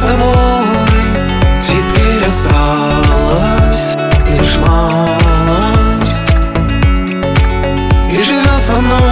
домой Теперь осталась лишь малость. И живет со мной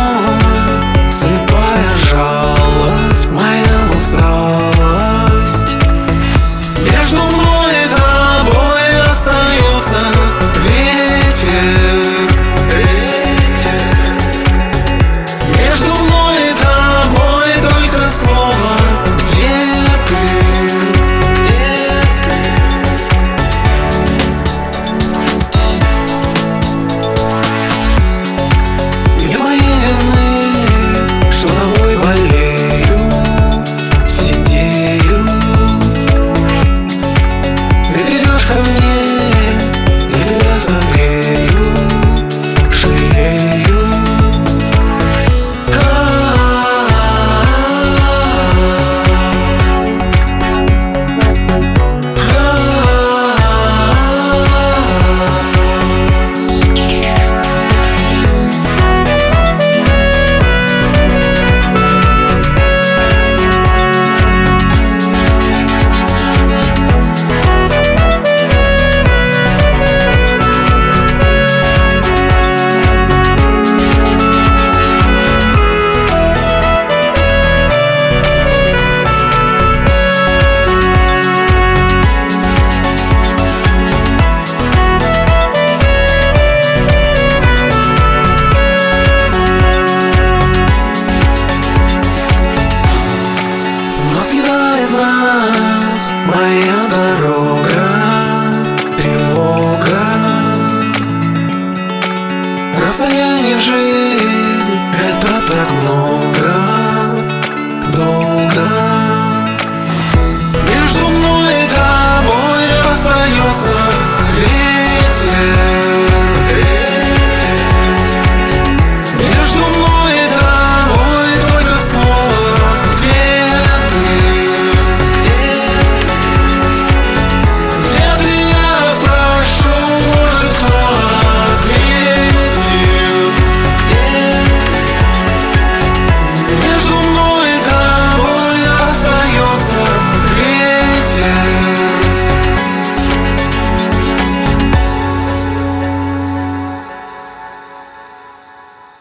нас моя дорога Тревога. Расстояние в жизнь Это так много.